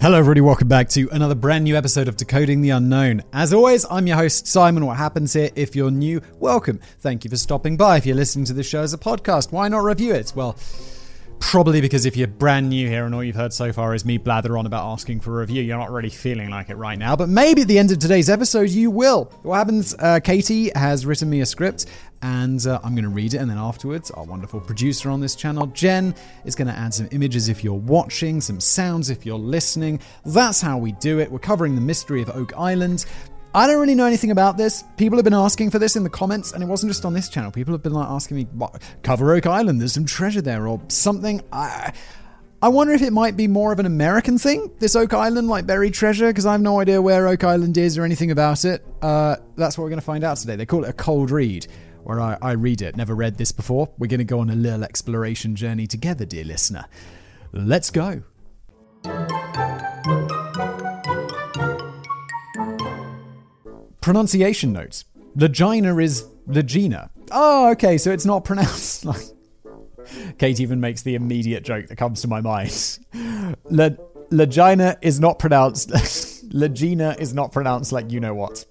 Hello, everybody. Welcome back to another brand new episode of Decoding the Unknown. As always, I'm your host, Simon. What happens here? If you're new, welcome. Thank you for stopping by. If you're listening to the show as a podcast, why not review it? Well, Probably because if you're brand new here and all you've heard so far is me blather on about asking for a review, you're not really feeling like it right now. But maybe at the end of today's episode, you will. What happens? Uh, Katie has written me a script and uh, I'm going to read it. And then afterwards, our wonderful producer on this channel, Jen, is going to add some images if you're watching, some sounds if you're listening. That's how we do it. We're covering the mystery of Oak Island. I don't really know anything about this. People have been asking for this in the comments, and it wasn't just on this channel. People have been like asking me, what, cover Oak Island, there's some treasure there, or something. I, I wonder if it might be more of an American thing, this Oak Island, like buried treasure, because I have no idea where Oak Island is or anything about it. Uh, that's what we're going to find out today. They call it a cold read, where I, I read it. Never read this before. We're going to go on a little exploration journey together, dear listener. Let's go. Pronunciation notes. Legina is Legina. Oh, okay, so it's not pronounced like. Kate even makes the immediate joke that comes to my mind. Le- Legina is not pronounced. Legina is not pronounced like you know what.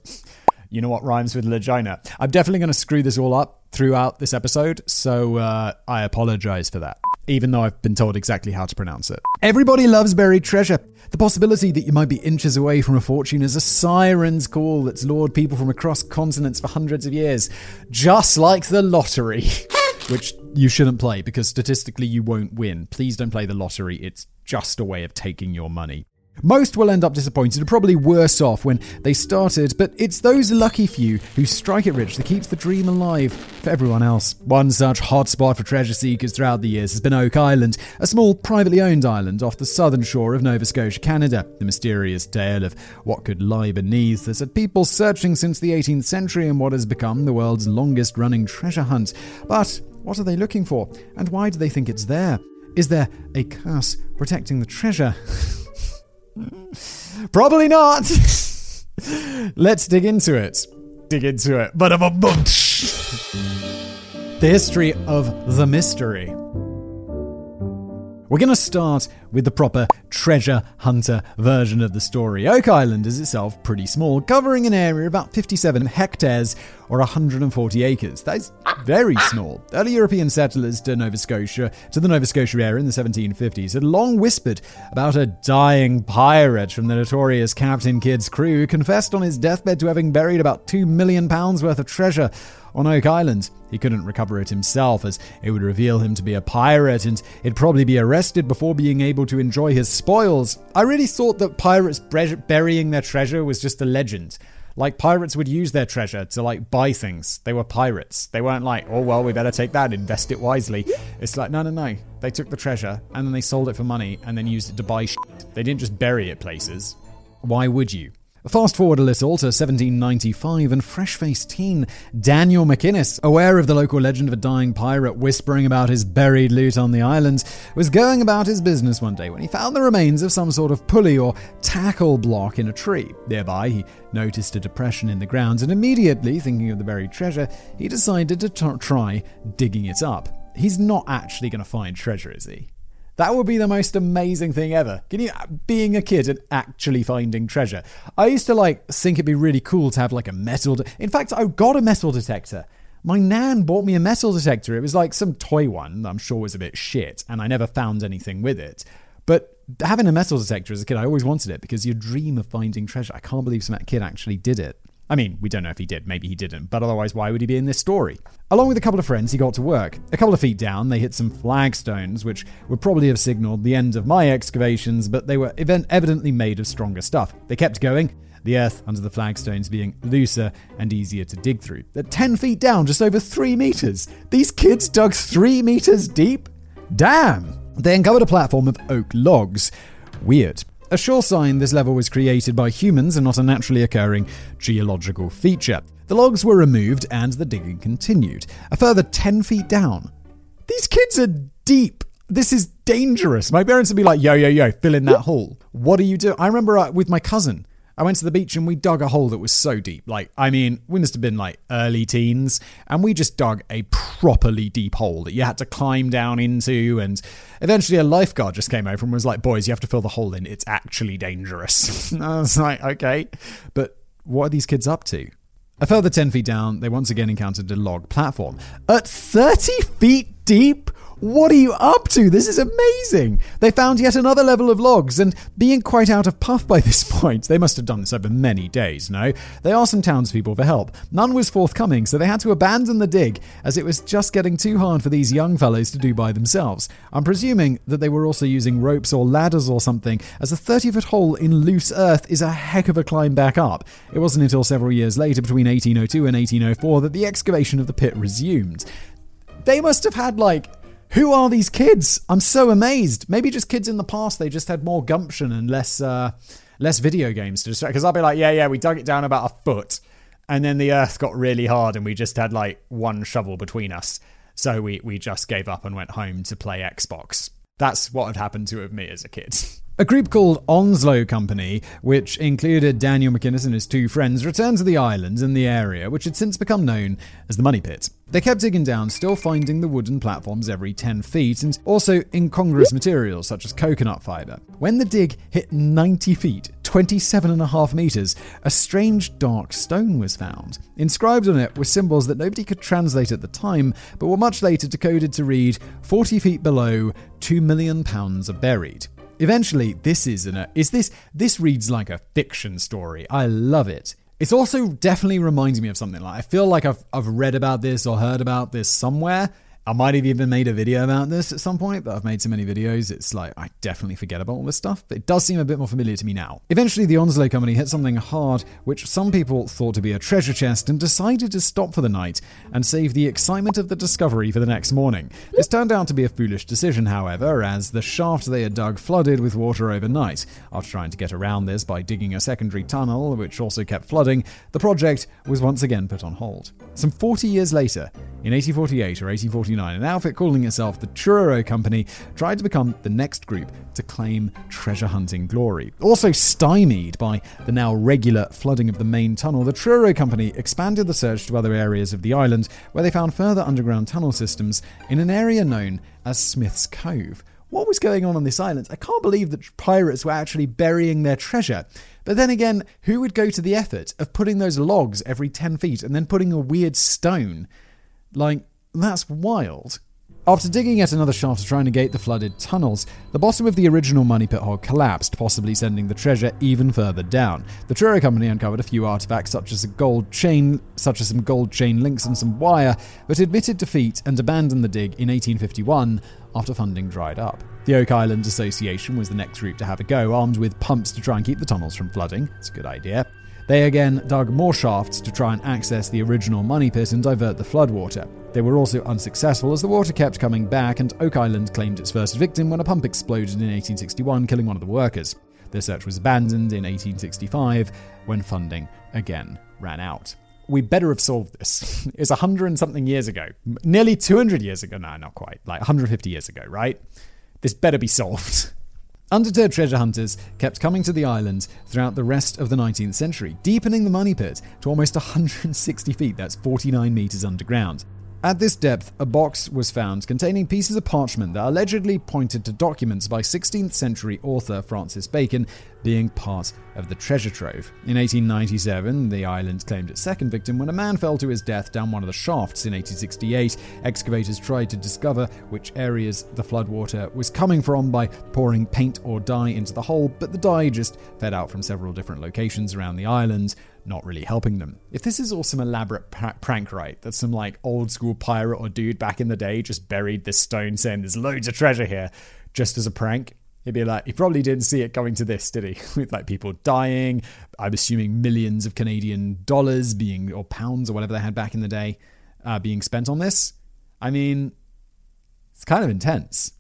You know what rhymes with Legina. I'm definitely going to screw this all up throughout this episode, so uh, I apologize for that, even though I've been told exactly how to pronounce it. Everybody loves buried treasure. The possibility that you might be inches away from a fortune is a siren's call that's lured people from across continents for hundreds of years, just like the lottery. Which you shouldn't play because statistically you won't win. Please don't play the lottery, it's just a way of taking your money. Most will end up disappointed and probably worse off when they started, but it's those lucky few who strike it rich that keeps the dream alive for everyone else. One such hotspot for treasure seekers throughout the years has been Oak Island, a small privately owned island off the southern shore of Nova Scotia, Canada. The mysterious tale of what could lie beneath has had people searching since the 18th century in what has become the world's longest running treasure hunt. But what are they looking for, and why do they think it's there? Is there a curse protecting the treasure? Probably not. Let's dig into it. Dig into it. But of a bunch. The history of the mystery. We're going to start with the proper treasure hunter version of the story. Oak Island is itself pretty small, covering an area about 57 hectares or 140 acres. That is very small. Early European settlers to Nova Scotia, to the Nova Scotia area in the 1750s, had long whispered about a dying pirate from the notorious Captain Kidd's crew who confessed on his deathbed to having buried about two million pounds worth of treasure on Oak Island. He couldn't recover it himself, as it would reveal him to be a pirate, and he'd probably be arrested before being able to enjoy his spoils. I really thought that pirates burying their treasure was just a legend. Like pirates would use their treasure to like buy things. They were pirates. They weren't like, oh well, we better take that, invest it wisely. It's like, no, no, no. They took the treasure and then they sold it for money and then used it to buy shit. They didn't just bury it places. Why would you? Fast forward a little to 1795, and fresh faced teen Daniel McInnes, aware of the local legend of a dying pirate whispering about his buried loot on the island, was going about his business one day when he found the remains of some sort of pulley or tackle block in a tree. Thereby, he noticed a depression in the ground, and immediately, thinking of the buried treasure, he decided to t- try digging it up. He's not actually going to find treasure, is he? That would be the most amazing thing ever. Can you being a kid and actually finding treasure? I used to like think it'd be really cool to have like a metal. De- In fact, I got a metal detector. My nan bought me a metal detector. It was like some toy one that I'm sure was a bit shit, and I never found anything with it. But having a metal detector as a kid, I always wanted it because you dream of finding treasure. I can't believe some kid actually did it. I mean, we don't know if he did, maybe he didn't, but otherwise, why would he be in this story? Along with a couple of friends, he got to work. A couple of feet down, they hit some flagstones, which would probably have signaled the end of my excavations, but they were evidently made of stronger stuff. They kept going, the earth under the flagstones being looser and easier to dig through. At 10 feet down, just over 3 meters. These kids dug 3 meters deep? Damn! They uncovered a platform of oak logs. Weird. A sure sign this level was created by humans and not a naturally occurring geological feature. The logs were removed and the digging continued. A further 10 feet down. These kids are deep. This is dangerous. My parents would be like, yo, yo, yo, fill in that hole. What are you doing? I remember uh, with my cousin, I went to the beach and we dug a hole that was so deep. Like, I mean, we must have been like early teens, and we just dug a properly deep hole that you had to climb down into. And eventually, a lifeguard just came over and was like, Boys, you have to fill the hole in. It's actually dangerous. I was like, Okay. But what are these kids up to? A further 10 feet down, they once again encountered a log platform. At 30 feet deep? What are you up to? This is amazing. They found yet another level of logs, and being quite out of puff by this point, they must have done this over many days, no? They asked some townspeople for help. None was forthcoming, so they had to abandon the dig, as it was just getting too hard for these young fellows to do by themselves. I'm presuming that they were also using ropes or ladders or something, as a 30 foot hole in loose earth is a heck of a climb back up. It wasn't until several years later, between 1802 and 1804, that the excavation of the pit resumed. They must have had like who are these kids? I'm so amazed. Maybe just kids in the past. They just had more gumption and less uh, less video games to distract. Because I'll be like, yeah, yeah, we dug it down about a foot, and then the earth got really hard, and we just had like one shovel between us. So we we just gave up and went home to play Xbox. That's what had happened to me as a kid. A group called Onslow Company, which included Daniel McInnes and his two friends, returned to the island and the area, which had since become known as the Money Pit. They kept digging down, still finding the wooden platforms every 10 feet, and also incongruous materials such as coconut fiber. When the dig hit 90 feet, 27 and a half meters, a strange dark stone was found. Inscribed on it were symbols that nobody could translate at the time, but were much later decoded to read 40 feet below, 2 million pounds are buried. Eventually, this is an uh, is this this reads like a fiction story. I love it. It's also definitely reminds me of something like I feel like I've I've read about this or heard about this somewhere, I might have even made a video about this at some point, but I've made so many videos, it's like I definitely forget about all this stuff. But it does seem a bit more familiar to me now. Eventually, the Onslow Company hit something hard, which some people thought to be a treasure chest, and decided to stop for the night and save the excitement of the discovery for the next morning. This turned out to be a foolish decision, however, as the shaft they had dug flooded with water overnight. After trying to get around this by digging a secondary tunnel, which also kept flooding, the project was once again put on hold. Some 40 years later, in 1848 or 1849, an outfit calling itself the Truro Company tried to become the next group to claim treasure hunting glory. Also stymied by the now regular flooding of the main tunnel, the Truro Company expanded the search to other areas of the island, where they found further underground tunnel systems in an area known as Smith's Cove. What was going on on this island? I can't believe that pirates were actually burying their treasure. But then again, who would go to the effort of putting those logs every 10 feet and then putting a weird stone like, that's wild. After digging yet another shaft to try and negate the flooded tunnels, the bottom of the original money pit hole collapsed, possibly sending the treasure even further down. The Truro Company uncovered a few artifacts, such as a gold chain, such as some gold chain links and some wire, but admitted defeat and abandoned the dig in 1851 after funding dried up. The Oak Island Association was the next group to have a go, armed with pumps to try and keep the tunnels from flooding. It's a good idea. They again dug more shafts to try and access the original money pit and divert the floodwater. They were also unsuccessful as the water kept coming back, and Oak Island claimed its first victim when a pump exploded in 1861, killing one of the workers. The search was abandoned in 1865 when funding again ran out. We better have solved this. it's 100 and something years ago. Nearly 200 years ago. No, not quite. Like 150 years ago, right? This better be solved. Undeterred treasure hunters kept coming to the island throughout the rest of the 19th century, deepening the money pit to almost 160 feet, that's 49 meters underground. At this depth, a box was found containing pieces of parchment that allegedly pointed to documents by 16th century author Francis Bacon being part of the treasure trove. In 1897, the island claimed its second victim when a man fell to his death down one of the shafts. In 1868, excavators tried to discover which areas the floodwater was coming from by pouring paint or dye into the hole, but the dye just fed out from several different locations around the island not really helping them. If this is all some elaborate prank, right, that some like old school pirate or dude back in the day just buried this stone saying there's loads of treasure here just as a prank, he'd be like, he probably didn't see it coming to this, did he? With like people dying, I'm assuming millions of Canadian dollars being, or pounds or whatever they had back in the day, uh, being spent on this. I mean, it's kind of intense.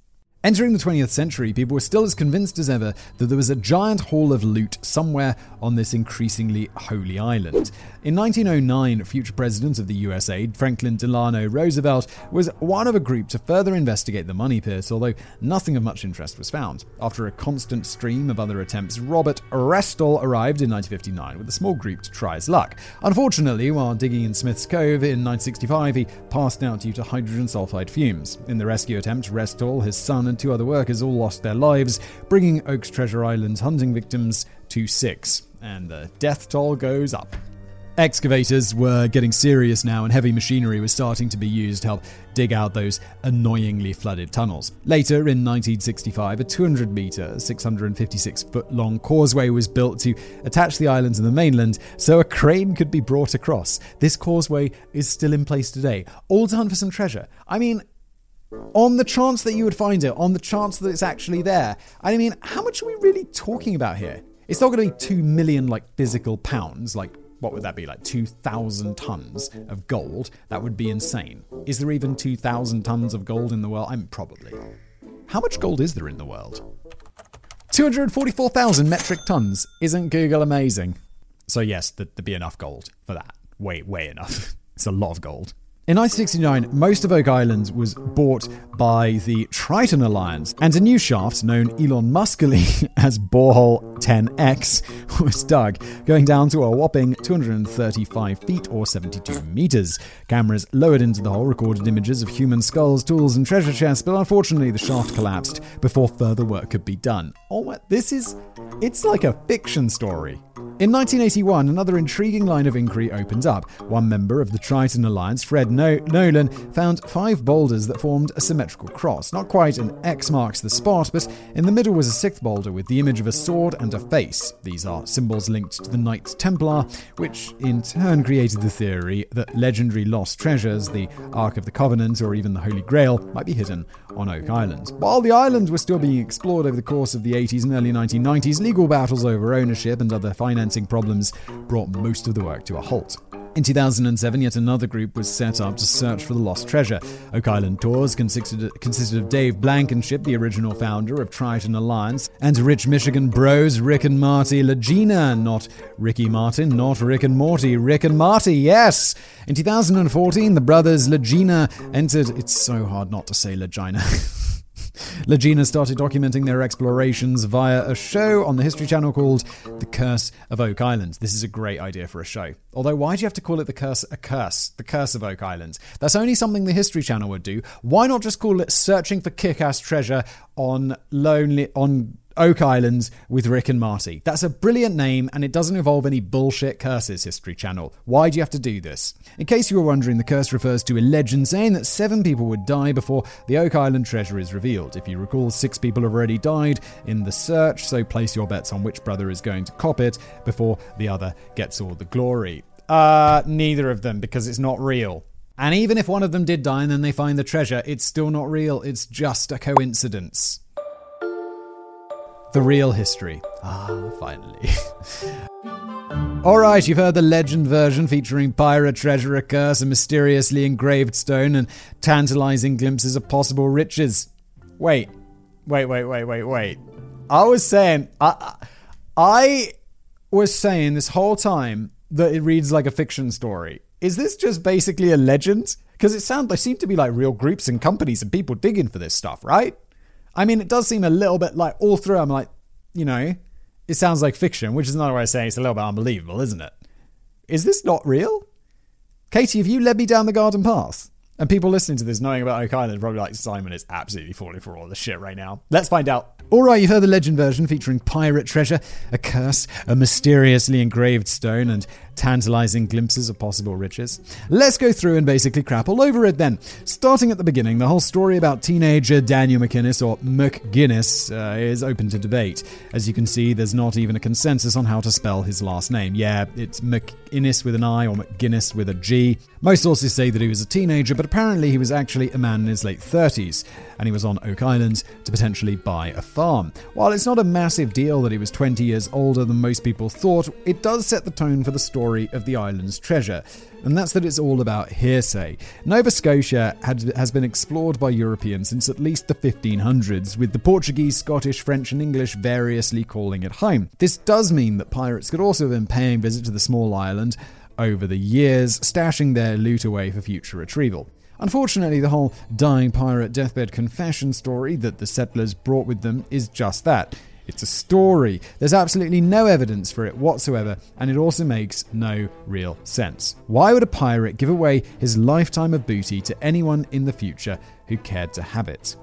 Entering the 20th century, people were still as convinced as ever that there was a giant haul of loot somewhere on this increasingly holey island. In 1909, future president of the USA, Franklin Delano Roosevelt, was one of a group to further investigate the money pit, although nothing of much interest was found. After a constant stream of other attempts, Robert Restall arrived in 1959 with a small group to try his luck. Unfortunately, while digging in Smith's Cove in 1965, he passed out due to hydrogen sulfide fumes. In the rescue attempt, Restall, his son, and two other workers all lost their lives, bringing Oaks Treasure Island's hunting victims to six. And the death toll goes up. Excavators were getting serious now, and heavy machinery was starting to be used to help dig out those annoyingly flooded tunnels. Later, in 1965, a 200 metre, 656 foot long causeway was built to attach the island to the mainland so a crane could be brought across. This causeway is still in place today, all done for some treasure. I mean, on the chance that you would find it, on the chance that it's actually there. I mean, how much are we really talking about here? It's not going to be 2 million like physical pounds, like what would that be like 2,000 tons of gold? That would be insane. Is there even 2,000 tons of gold in the world? I'm probably. How much gold is there in the world? 244,000 metric tons. Isn't Google amazing? So, yes, there'd be enough gold for that. Way, way enough. It's a lot of gold. In 1969, most of Oak Island was bought by the Triton Alliance, and a new shaft known Elon Muskily as Borehole 10X was dug, going down to a whopping 235 feet or 72 meters. Cameras lowered into the hole recorded images of human skulls, tools, and treasure chests, but unfortunately the shaft collapsed before further work could be done. Oh, this is. It's like a fiction story. In 1981, another intriguing line of inquiry opens up. One member of the Triton Alliance, Fred no- Nolan, found five boulders that formed a symmetrical cross. Not quite an X marks the spot, but in the middle was a sixth boulder with the image of a sword and a face. These are symbols linked to the Knights Templar, which in turn created the theory that legendary lost treasures, the Ark of the Covenant, or even the Holy Grail, might be hidden on Oak Island. While the island was still being explored over the course of the 80s and early 1990s, legal battles over ownership and other financing problems brought most of the work to a halt. In 2007, yet another group was set up to search for the lost treasure. Oak Island Tours consisted, consisted of Dave Blankenship, the original founder of Triton Alliance, and rich Michigan bros Rick and Marty Legina, Not Ricky Martin, not Rick and Morty, Rick and Marty, yes! In 2014, the brothers Legina entered. It's so hard not to say Lagina. Lagina started documenting their explorations via a show on the History Channel called The Curse of Oak Island. This is a great idea for a show. Although, why do you have to call it the curse a curse? The Curse of Oak Island. That's only something the History Channel would do. Why not just call it Searching for Kick-Ass Treasure on Lonely on Oak Islands with Rick and Marty. That's a brilliant name, and it doesn't involve any bullshit curses, History Channel. Why do you have to do this? In case you were wondering, the curse refers to a legend saying that seven people would die before the Oak Island treasure is revealed. If you recall, six people have already died in the search, so place your bets on which brother is going to cop it before the other gets all the glory. Uh, neither of them, because it's not real. And even if one of them did die and then they find the treasure, it's still not real. It's just a coincidence. The real history. Ah, finally. Alright, you've heard the legend version featuring pirate treasure, curse, a mysteriously engraved stone, and tantalizing glimpses of possible riches. Wait, wait, wait, wait, wait, wait. I was saying, I, I was saying this whole time that it reads like a fiction story. Is this just basically a legend? Because it sounds, there seem to be like real groups and companies and people digging for this stuff, right? I mean, it does seem a little bit like all through. I'm like, you know, it sounds like fiction, which is another way of saying it's a little bit unbelievable, isn't it? Is this not real? Katie, have you led me down the garden path? And people listening to this, knowing about Oak Island, are probably like, Simon is absolutely falling for all this shit right now. Let's find out. Alright, you've heard the legend version featuring pirate treasure, a curse, a mysteriously engraved stone, and tantalizing glimpses of possible riches. Let's go through and basically crap all over it then. Starting at the beginning, the whole story about teenager Daniel McInnes, or McGuinness, uh, is open to debate. As you can see, there's not even a consensus on how to spell his last name. Yeah, it's McInnes with an I or McGuinness with a G. Most sources say that he was a teenager, but apparently he was actually a man in his late 30s, and he was on Oak Island to potentially buy a farm. While it's not a massive deal that he was 20 years older than most people thought, it does set the tone for the story story of the island's treasure, and that's that it's all about hearsay. Nova Scotia had, has been explored by Europeans since at least the 1500s, with the Portuguese, Scottish, French, and English variously calling it home. This does mean that pirates could also have been paying visit to the small island over the years, stashing their loot away for future retrieval. Unfortunately, the whole dying pirate deathbed confession story that the settlers brought with them is just that. It's a story. There's absolutely no evidence for it whatsoever, and it also makes no real sense. Why would a pirate give away his lifetime of booty to anyone in the future who cared to have it?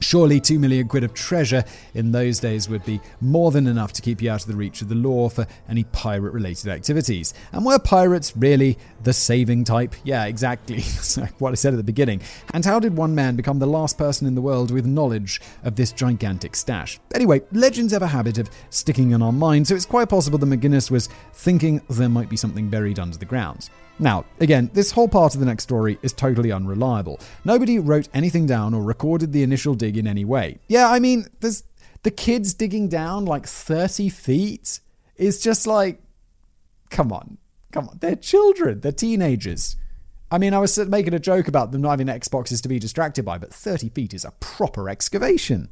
Surely two million quid of treasure in those days would be more than enough to keep you out of the reach of the law for any pirate related activities. And were pirates really the saving type? Yeah, exactly. what I said at the beginning. And how did one man become the last person in the world with knowledge of this gigantic stash? Anyway, legends have a habit of sticking in our minds, so it's quite possible that McGinnis was thinking there might be something buried under the ground. Now, again, this whole part of the next story is totally unreliable. Nobody wrote anything down or recorded the initial dig in any way. Yeah, I mean, there's the kids digging down like 30 feet is just like, come on, come on. They're children, they're teenagers. I mean, I was making a joke about them not having Xboxes to be distracted by, but 30 feet is a proper excavation.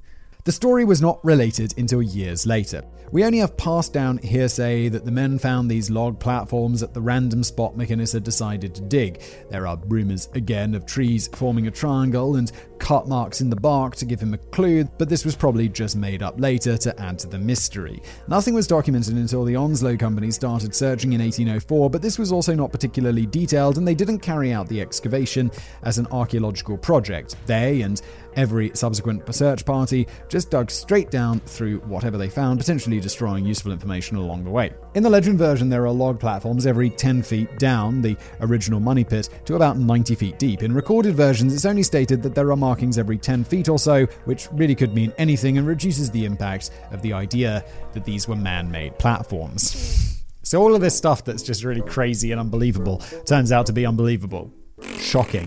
The story was not related until years later. We only have passed down hearsay that the men found these log platforms at the random spot McInnes had decided to dig. There are rumours again of trees forming a triangle and cut marks in the bark to give him a clue, but this was probably just made up later to add to the mystery. Nothing was documented until the Onslow Company started searching in 1804, but this was also not particularly detailed, and they didn't carry out the excavation as an archaeological project. They and Every subsequent search party just dug straight down through whatever they found, potentially destroying useful information along the way. In the legend version, there are log platforms every 10 feet down the original money pit to about 90 feet deep. In recorded versions, it's only stated that there are markings every 10 feet or so, which really could mean anything and reduces the impact of the idea that these were man made platforms. So, all of this stuff that's just really crazy and unbelievable turns out to be unbelievable. Shocking.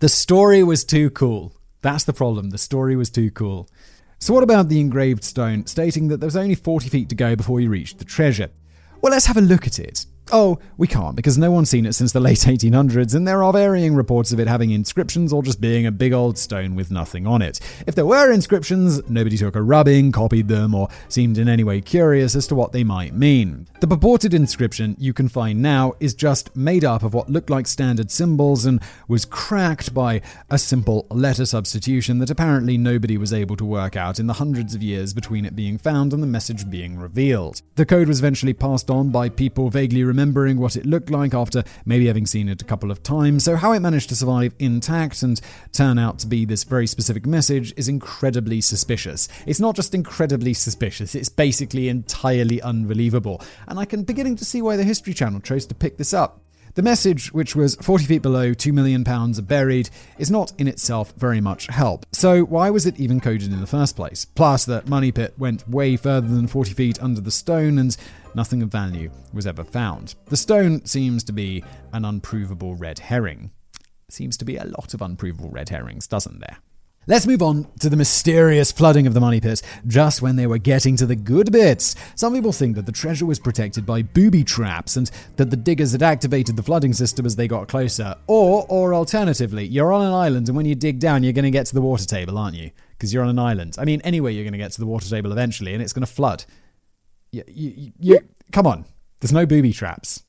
The story was too cool. That's the problem. The story was too cool. So, what about the engraved stone stating that there was only 40 feet to go before you reached the treasure? Well, let's have a look at it. Oh, we can't because no one's seen it since the late 1800s, and there are varying reports of it having inscriptions or just being a big old stone with nothing on it. If there were inscriptions, nobody took a rubbing, copied them, or seemed in any way curious as to what they might mean. The purported inscription you can find now is just made up of what looked like standard symbols and was cracked by a simple letter substitution that apparently nobody was able to work out in the hundreds of years between it being found and the message being revealed. The code was eventually passed on by people vaguely remembering what it looked like after maybe having seen it a couple of times, so how it managed to survive intact and turn out to be this very specific message is incredibly suspicious. It's not just incredibly suspicious, it's basically entirely unbelievable, and I can beginning to see why the History Channel chose to pick this up. The message, which was 40 feet below, £2 million are buried, is not in itself very much help. So, why was it even coded in the first place? Plus, the money pit went way further than 40 feet under the stone, and nothing of value was ever found. The stone seems to be an unprovable red herring. Seems to be a lot of unprovable red herrings, doesn't there? Let's move on to the mysterious flooding of the money pit just when they were getting to the good bits. Some people think that the treasure was protected by booby traps and that the diggers had activated the flooding system as they got closer. Or, or alternatively, you're on an island and when you dig down, you're going to get to the water table, aren't you? Because you're on an island. I mean, anyway, you're going to get to the water table eventually and it's going to flood. You, you, you, come on, there's no booby traps.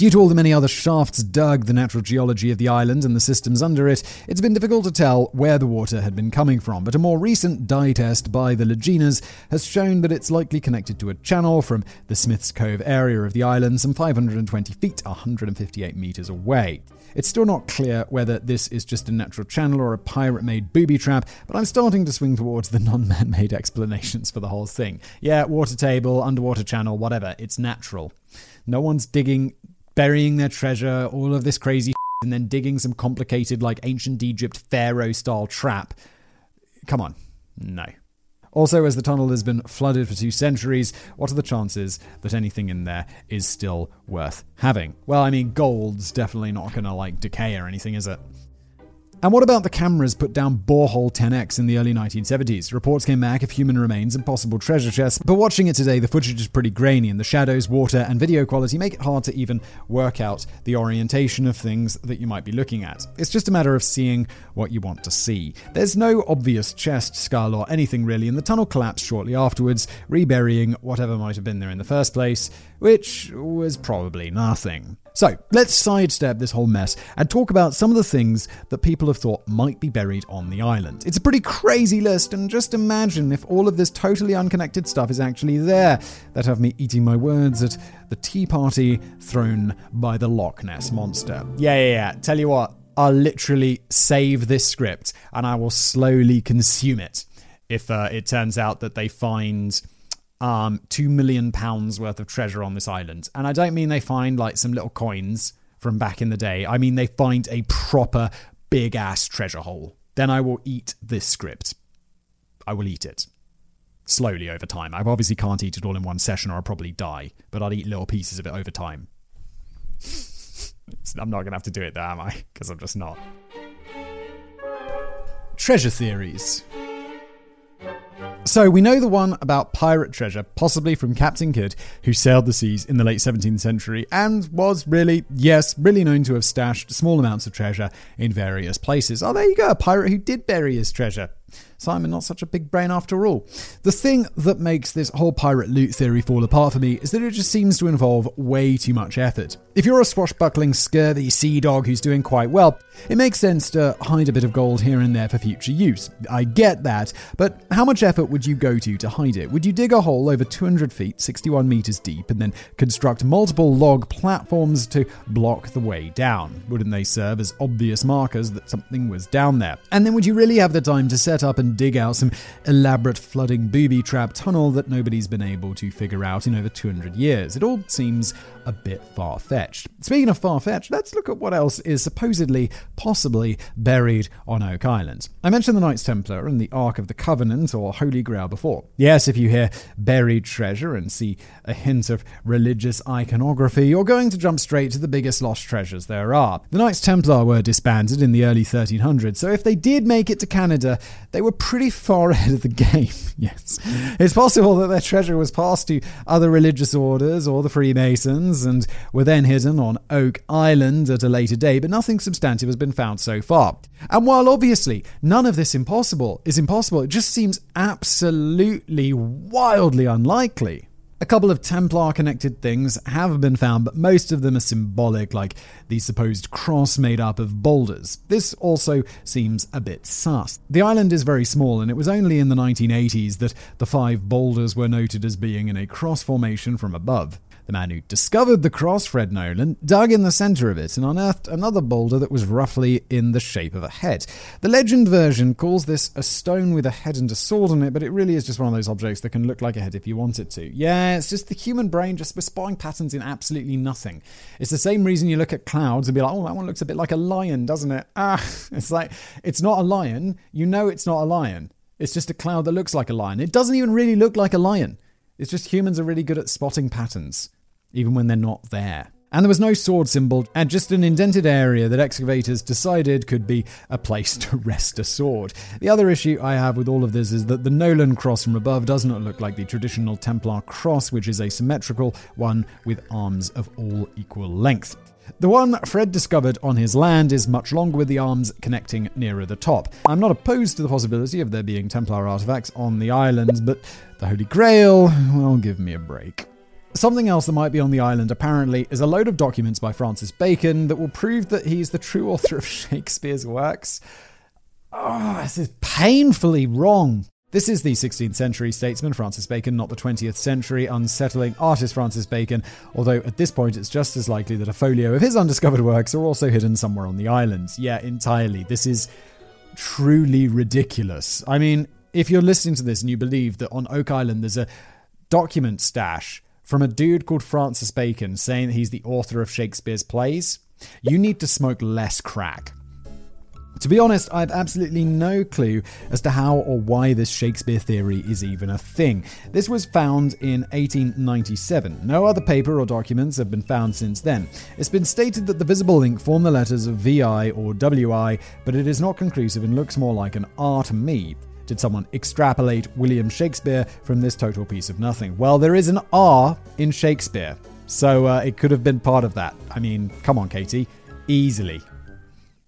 Due to all the many other shafts dug, the natural geology of the island and the systems under it, it's been difficult to tell where the water had been coming from, but a more recent dye test by the Leginas has shown that it's likely connected to a channel from the Smith's Cove area of the island, some 520 feet, 158 metres away. It's still not clear whether this is just a natural channel or a pirate made booby trap, but I'm starting to swing towards the non man made explanations for the whole thing. Yeah, water table, underwater channel, whatever, it's natural. No one's digging burying their treasure, all of this crazy and then digging some complicated, like ancient Egypt pharaoh style trap. Come on. No. Also, as the tunnel has been flooded for two centuries, what are the chances that anything in there is still worth having? Well, I mean, gold's definitely not to like decay or anything, is it? And what about the cameras put down Borehole 10X in the early 1970s? Reports came back of human remains and possible treasure chests, but watching it today, the footage is pretty grainy, and the shadows, water, and video quality make it hard to even work out the orientation of things that you might be looking at. It's just a matter of seeing what you want to see. There's no obvious chest, skull, or anything really, and the tunnel collapsed shortly afterwards, reburying whatever might have been there in the first place, which was probably nothing. So let's sidestep this whole mess and talk about some of the things that people have thought might be buried on the island. It's a pretty crazy list, and just imagine if all of this totally unconnected stuff is actually there. That have me eating my words at the tea party thrown by the Loch Ness monster. Yeah, yeah, yeah. Tell you what, I'll literally save this script and I will slowly consume it if uh, it turns out that they find um, two million pounds worth of treasure on this island. And I don't mean they find like some little coins from back in the day. I mean they find a proper big ass treasure hole. Then I will eat this script. I will eat it. Slowly over time. I obviously can't eat it all in one session or I'll probably die, but I'll eat little pieces of it over time. I'm not going to have to do it there, am I? Because I'm just not. Treasure theories. So we know the one about pirate treasure, possibly from Captain Kidd, who sailed the seas in the late 17th century and was really, yes, really known to have stashed small amounts of treasure in various places. Oh, there you go, a pirate who did bury his treasure. Simon, not such a big brain after all. The thing that makes this whole pirate loot theory fall apart for me is that it just seems to involve way too much effort. If you're a swashbuckling, scurvy sea dog who's doing quite well, it makes sense to hide a bit of gold here and there for future use. I get that, but how much effort would you go to to hide it? Would you dig a hole over 200 feet, 61 meters deep, and then construct multiple log platforms to block the way down? Wouldn't they serve as obvious markers that something was down there? And then would you really have the time to set up and dig out some elaborate flooding booby trap tunnel that nobody's been able to figure out in over 200 years? It all seems a bit far fetched. Speaking of far fetched, let's look at what else is supposedly, possibly buried on Oak Island. I mentioned the Knights Templar and the Ark of the Covenant or Holy Grail before. Yes, if you hear buried treasure and see a hint of religious iconography, you're going to jump straight to the biggest lost treasures there are. The Knights Templar were disbanded in the early 1300s, so if they did make it to Canada, they were pretty far ahead of the game. yes. It's possible that their treasure was passed to other religious orders or the Freemasons and were then hidden on Oak Island at a later date, but nothing substantive has been found so far. And while obviously none of this impossible is impossible, it just seems absolutely wildly unlikely. A couple of Templar connected things have been found, but most of them are symbolic, like the supposed cross made up of boulders. This also seems a bit sus. The island is very small, and it was only in the 1980s that the five boulders were noted as being in a cross formation from above. The man who discovered the cross, Fred Nolan, dug in the center of it and unearthed another boulder that was roughly in the shape of a head. The legend version calls this a stone with a head and a sword on it, but it really is just one of those objects that can look like a head if you want it to. Yeah, it's just the human brain just spotting patterns in absolutely nothing. It's the same reason you look at clouds and be like, oh, that one looks a bit like a lion, doesn't it? Ah, it's like, it's not a lion. You know it's not a lion. It's just a cloud that looks like a lion. It doesn't even really look like a lion. It's just humans are really good at spotting patterns even when they're not there. And there was no sword symbol, and just an indented area that excavators decided could be a place to rest a sword. The other issue I have with all of this is that the Nolan cross from above does not look like the traditional Templar cross, which is a symmetrical one with arms of all equal length. The one Fred discovered on his land is much longer with the arms connecting nearer the top. I'm not opposed to the possibility of there being Templar artifacts on the islands, but the Holy Grail, well, give me a break. Something else that might be on the island, apparently, is a load of documents by Francis Bacon that will prove that he's the true author of Shakespeare's works. Oh, this is painfully wrong. This is the 16th century statesman Francis Bacon, not the 20th century unsettling artist Francis Bacon, although at this point it's just as likely that a folio of his undiscovered works are also hidden somewhere on the island. Yeah, entirely. This is truly ridiculous. I mean, if you're listening to this and you believe that on Oak Island there's a document stash from a dude called Francis Bacon saying that he's the author of Shakespeare's plays, you need to smoke less crack. To be honest, I have absolutely no clue as to how or why this Shakespeare theory is even a thing. This was found in 1897. No other paper or documents have been found since then. It's been stated that the visible link formed the letters of VI or WI, but it is not conclusive and looks more like an R to me. Did someone extrapolate William Shakespeare from this total piece of nothing? Well, there is an R in Shakespeare, so uh, it could have been part of that. I mean, come on, Katie. Easily.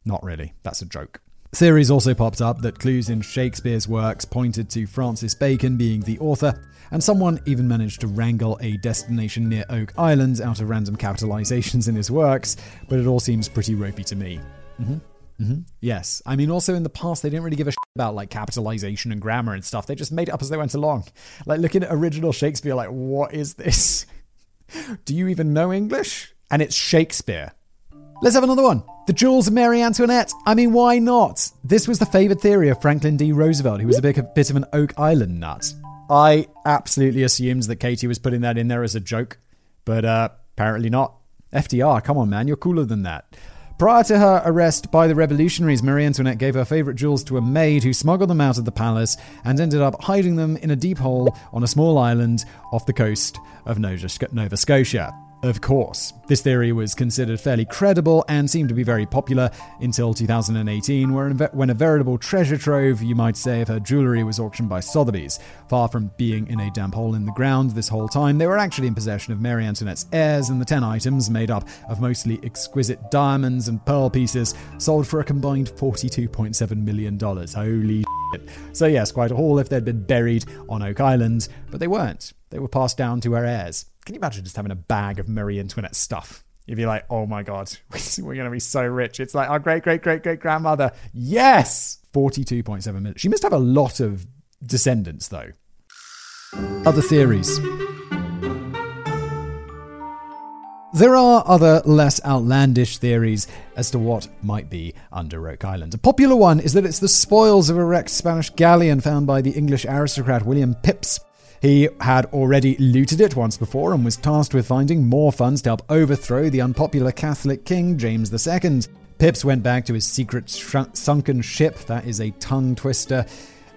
Not really, that's a joke. Theories also popped up that clues in Shakespeare's works pointed to Francis Bacon being the author, and someone even managed to wrangle a destination near Oak Island out of random capitalizations in his works, but it all seems pretty ropey to me. Mm-hmm. Mm-hmm. Yes. I mean, also in the past, they didn't really give a shit about like capitalization and grammar and stuff. They just made it up as they went along. Like looking at original Shakespeare, like, what is this? Do you even know English? And it's Shakespeare. Let's have another one. The jewels of Mary Antoinette. I mean, why not? This was the favored theory of Franklin D. Roosevelt, who was a bit, a bit of an Oak Island nut. I absolutely assumed that Katie was putting that in there as a joke, but uh, apparently not. FDR, come on, man, you're cooler than that. Prior to her arrest by the revolutionaries, Marie Antoinette gave her favorite jewels to a maid who smuggled them out of the palace and ended up hiding them in a deep hole on a small island off the coast of Nova Scotia. Of course, this theory was considered fairly credible and seemed to be very popular until 2018, when a veritable treasure trove, you might say, of her jewellery was auctioned by Sotheby's. Far from being in a damp hole in the ground this whole time, they were actually in possession of Mary Antoinette's heirs, and the 10 items, made up of mostly exquisite diamonds and pearl pieces, sold for a combined $42.7 million. Holy. So, yes, quite a haul if they'd been buried on Oak Island, but they weren't. They were passed down to her heirs. Can you imagine just having a bag of Marie Antoinette stuff? You'd be like, oh my God, we're going to be so rich. It's like our great, great, great, great grandmother. Yes! 42.7 million. She must have a lot of descendants, though. Other theories. There are other less outlandish theories as to what might be under Oak Island. A popular one is that it's the spoils of a wrecked Spanish galleon found by the English aristocrat William Phips. He had already looted it once before and was tasked with finding more funds to help overthrow the unpopular Catholic King James II. Phips went back to his secret sunken ship, that is a tongue twister,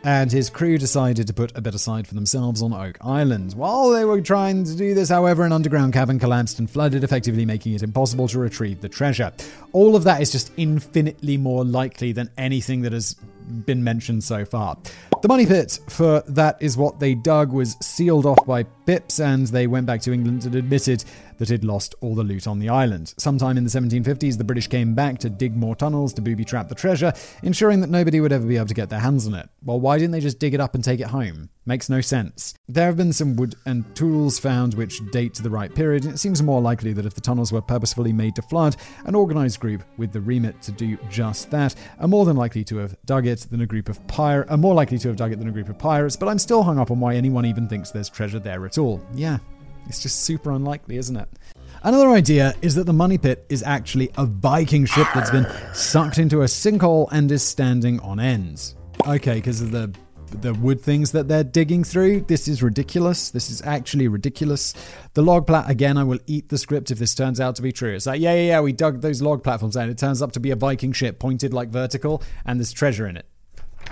and his crew decided to put a bit aside for themselves on Oak Island. While they were trying to do this, however, an underground cavern collapsed and flooded, effectively making it impossible to retrieve the treasure. All of that is just infinitely more likely than anything that has been mentioned so far. The money pit for that is what they dug was sealed off by Phips, and they went back to England and admitted that it'd lost all the loot on the island. Sometime in the 1750s, the British came back to dig more tunnels to booby trap the treasure, ensuring that nobody would ever be able to get their hands on it. Well, why didn't they just dig it up and take it home? Makes no sense. There have been some wood and tools found which date to the right period, and it seems more likely that if the tunnels were purposefully made to flood, an organized group with the remit to do just that are more than likely to have dug it than a group of pirates, are more likely to have dug it than a group of pirates, but I'm still hung up on why anyone even thinks there's treasure there at all. Yeah, it's just super unlikely, isn't it? Another idea is that the money pit is actually a Viking ship that's been sucked into a sinkhole and is standing on ends. Okay, because of the the wood things that they're digging through. This is ridiculous. This is actually ridiculous. The log plat again, I will eat the script if this turns out to be true. It's like, yeah, yeah, yeah, we dug those log platforms out. It turns up to be a Viking ship pointed like vertical, and there's treasure in it.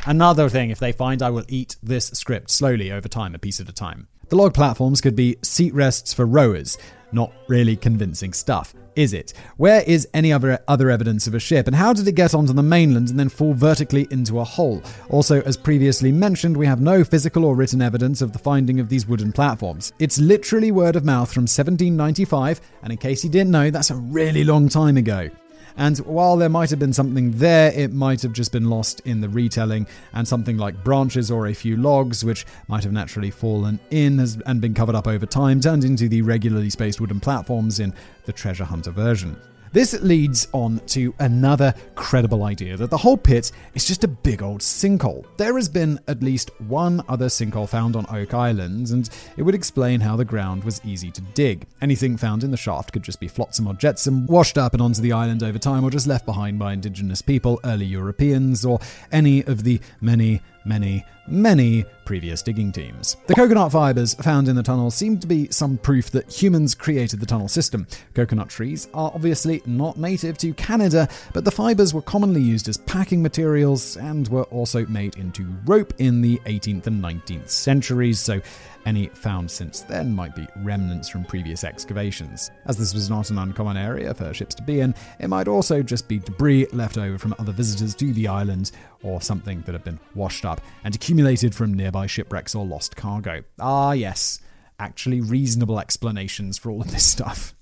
Another thing, if they find, I will eat this script slowly over time, a piece at a time. The log platforms could be seat rests for rowers. Not really convincing stuff, is it? Where is any other other evidence of a ship, and how did it get onto the mainland and then fall vertically into a hole? Also, as previously mentioned, we have no physical or written evidence of the finding of these wooden platforms. It's literally word of mouth from 1795, and in case you didn't know, that's a really long time ago. And while there might have been something there, it might have just been lost in the retelling, and something like branches or a few logs, which might have naturally fallen in and been covered up over time, turned into the regularly spaced wooden platforms in the Treasure Hunter version. This leads on to another credible idea that the whole pit is just a big old sinkhole. There has been at least one other sinkhole found on Oak Island, and it would explain how the ground was easy to dig. Anything found in the shaft could just be flotsam or jetsam, washed up and onto the island over time, or just left behind by indigenous people, early Europeans, or any of the many many, many previous digging teams. The coconut fibers found in the tunnel seem to be some proof that humans created the tunnel system. Coconut trees are obviously not native to Canada, but the fibers were commonly used as packing materials and were also made into rope in the 18th and 19th centuries, so any found since then might be remnants from previous excavations. As this was not an uncommon area for ships to be in, it might also just be debris left over from other visitors to the island or something that had been washed up and accumulated from nearby shipwrecks or lost cargo. Ah, yes, actually reasonable explanations for all of this stuff.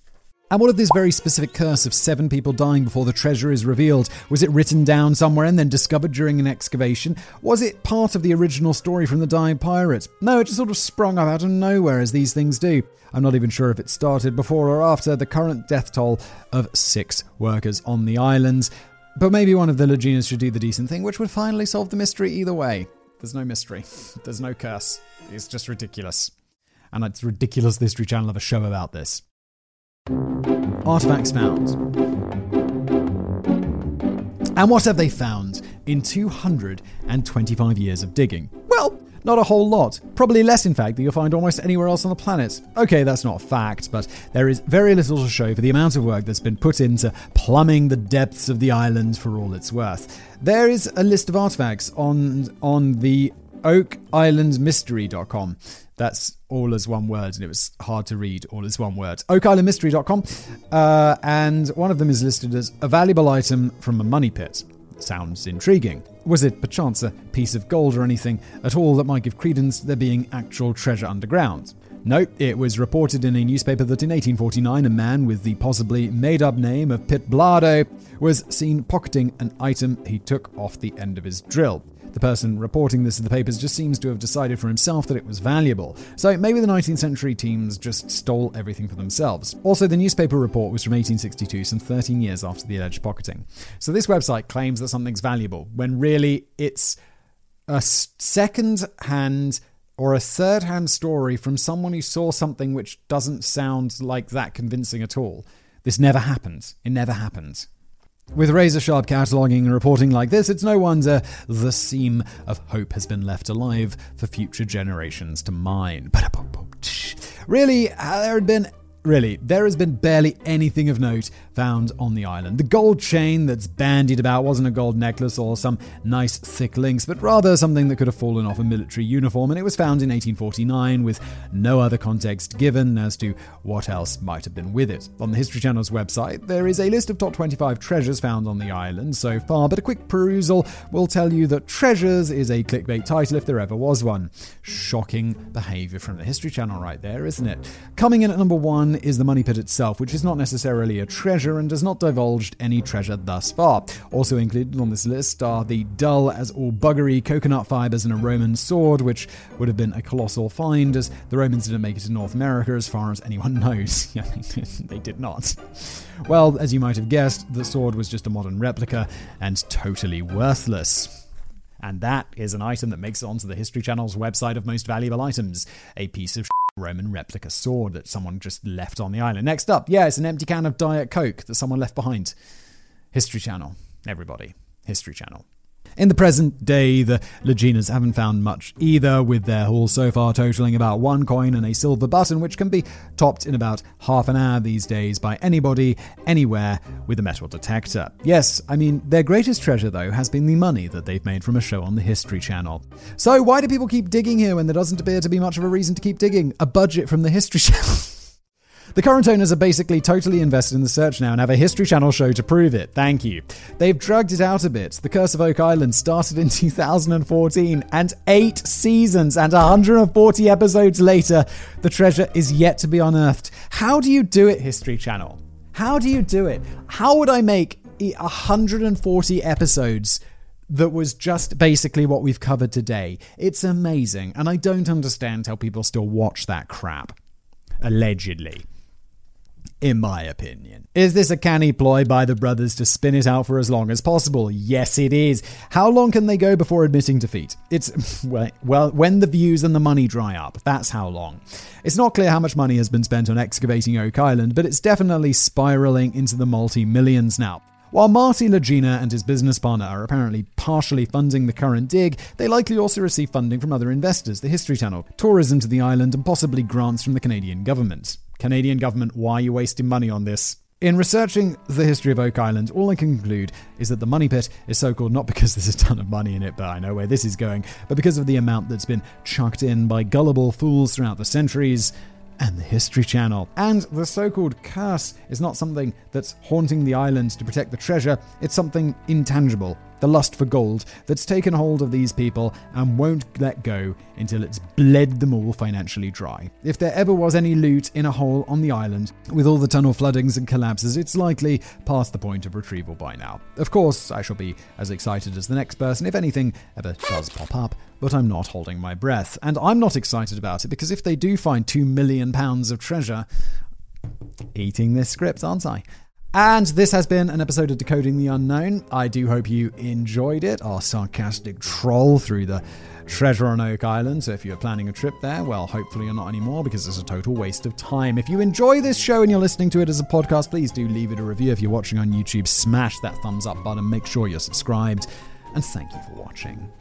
And what of this very specific curse of seven people dying before the treasure is revealed? Was it written down somewhere and then discovered during an excavation? Was it part of the original story from the Dying Pirate? No, it just sort of sprung up out of nowhere as these things do. I'm not even sure if it started before or after the current death toll of six workers on the islands. But maybe one of the Leginas should do the decent thing, which would finally solve the mystery either way. There's no mystery. There's no curse. It's just ridiculous. And it's ridiculous the History Channel have a show about this. Artifacts found. And what have they found in 225 years of digging? Well, not a whole lot. Probably less, in fact, than you'll find almost anywhere else on the planet. Okay, that's not a fact, but there is very little to show for the amount of work that's been put into plumbing the depths of the island for all it's worth. There is a list of artifacts on on the oakislandmystery.com. That's all as one word, and it was hard to read all as one word. OakIslandMystery.com, uh, and one of them is listed as a valuable item from a money pit. Sounds intriguing. Was it perchance a piece of gold or anything at all that might give credence to there being actual treasure underground? No, it was reported in a newspaper that in 1849 a man with the possibly made up name of Pitblado was seen pocketing an item he took off the end of his drill. The person reporting this in the papers just seems to have decided for himself that it was valuable. So maybe the 19th century teams just stole everything for themselves. Also, the newspaper report was from 1862, some 13 years after the alleged pocketing. So this website claims that something's valuable when really it's a second hand or a third hand story from someone who saw something which doesn't sound like that convincing at all. This never happened. It never happened. With razor sharp cataloguing and reporting like this, it's no wonder the seam of hope has been left alive for future generations to mine. Really, uh, there had been Really, there has been barely anything of note found on the island. The gold chain that's bandied about wasn't a gold necklace or some nice thick links, but rather something that could have fallen off a military uniform, and it was found in 1849 with no other context given as to what else might have been with it. On the History Channel's website, there is a list of top 25 treasures found on the island so far, but a quick perusal will tell you that treasures is a clickbait title if there ever was one. Shocking behavior from the History Channel right there, isn't it? Coming in at number one is the money pit itself, which is not necessarily a treasure and has not divulged any treasure thus far. Also included on this list are the dull as all buggery coconut fibers and a Roman sword, which would have been a colossal find, as the Romans didn't make it to North America as far as anyone knows. they did not. Well, as you might have guessed, the sword was just a modern replica and totally worthless. And that is an item that makes it onto the History Channel's website of most valuable items. A piece of Roman replica sword that someone just left on the island. Next up, yeah, it's an empty can of Diet Coke that someone left behind. History Channel. Everybody. History Channel. In the present day, the Laginas haven't found much either, with their haul so far totaling about one coin and a silver button, which can be topped in about half an hour these days by anybody, anywhere, with a metal detector. Yes, I mean, their greatest treasure, though, has been the money that they've made from a show on the History Channel. So, why do people keep digging here when there doesn't appear to be much of a reason to keep digging? A budget from the History Channel. The current owners are basically totally invested in the search now and have a History Channel show to prove it. Thank you. They've drugged it out a bit. The Curse of Oak Island started in 2014, and eight seasons and 140 episodes later, the treasure is yet to be unearthed. How do you do it, History Channel? How do you do it? How would I make 140 episodes? that was just basically what we've covered today. It's amazing, and I don't understand how people still watch that crap. Allegedly in my opinion. Is this a canny ploy by the brothers to spin it out for as long as possible? Yes, it is. How long can they go before admitting defeat? It's, well, when the views and the money dry up. That's how long. It's not clear how much money has been spent on excavating Oak Island, but it's definitely spiraling into the multi millions now. While Marty Lagina and his business partner are apparently partially funding the current dig, they likely also receive funding from other investors, the History Channel, tourism to the island, and possibly grants from the Canadian government. Canadian government, why are you wasting money on this? In researching the history of Oak Island, all I can conclude is that the money pit is so called not because there's a ton of money in it, but I know where this is going, but because of the amount that's been chucked in by gullible fools throughout the centuries and the History Channel. And the so called curse is not something that's haunting the island to protect the treasure, it's something intangible the lust for gold that's taken hold of these people and won't let go until it's bled them all financially dry. If there ever was any loot in a hole on the island, with all the tunnel floodings and collapses, it's likely past the point of retrieval by now. Of course, I shall be as excited as the next person if anything ever does pop up, but I'm not holding my breath. And I'm not excited about it because if they do find two million pounds of treasure, eating this script, aren't I? And this has been an episode of Decoding the Unknown. I do hope you enjoyed it, our sarcastic troll through the treasure on Oak Island. So if you're planning a trip there, well, hopefully you're not anymore because it's a total waste of time. If you enjoy this show and you're listening to it as a podcast, please do leave it a review. If you're watching on YouTube, smash that thumbs up button, make sure you're subscribed, and thank you for watching.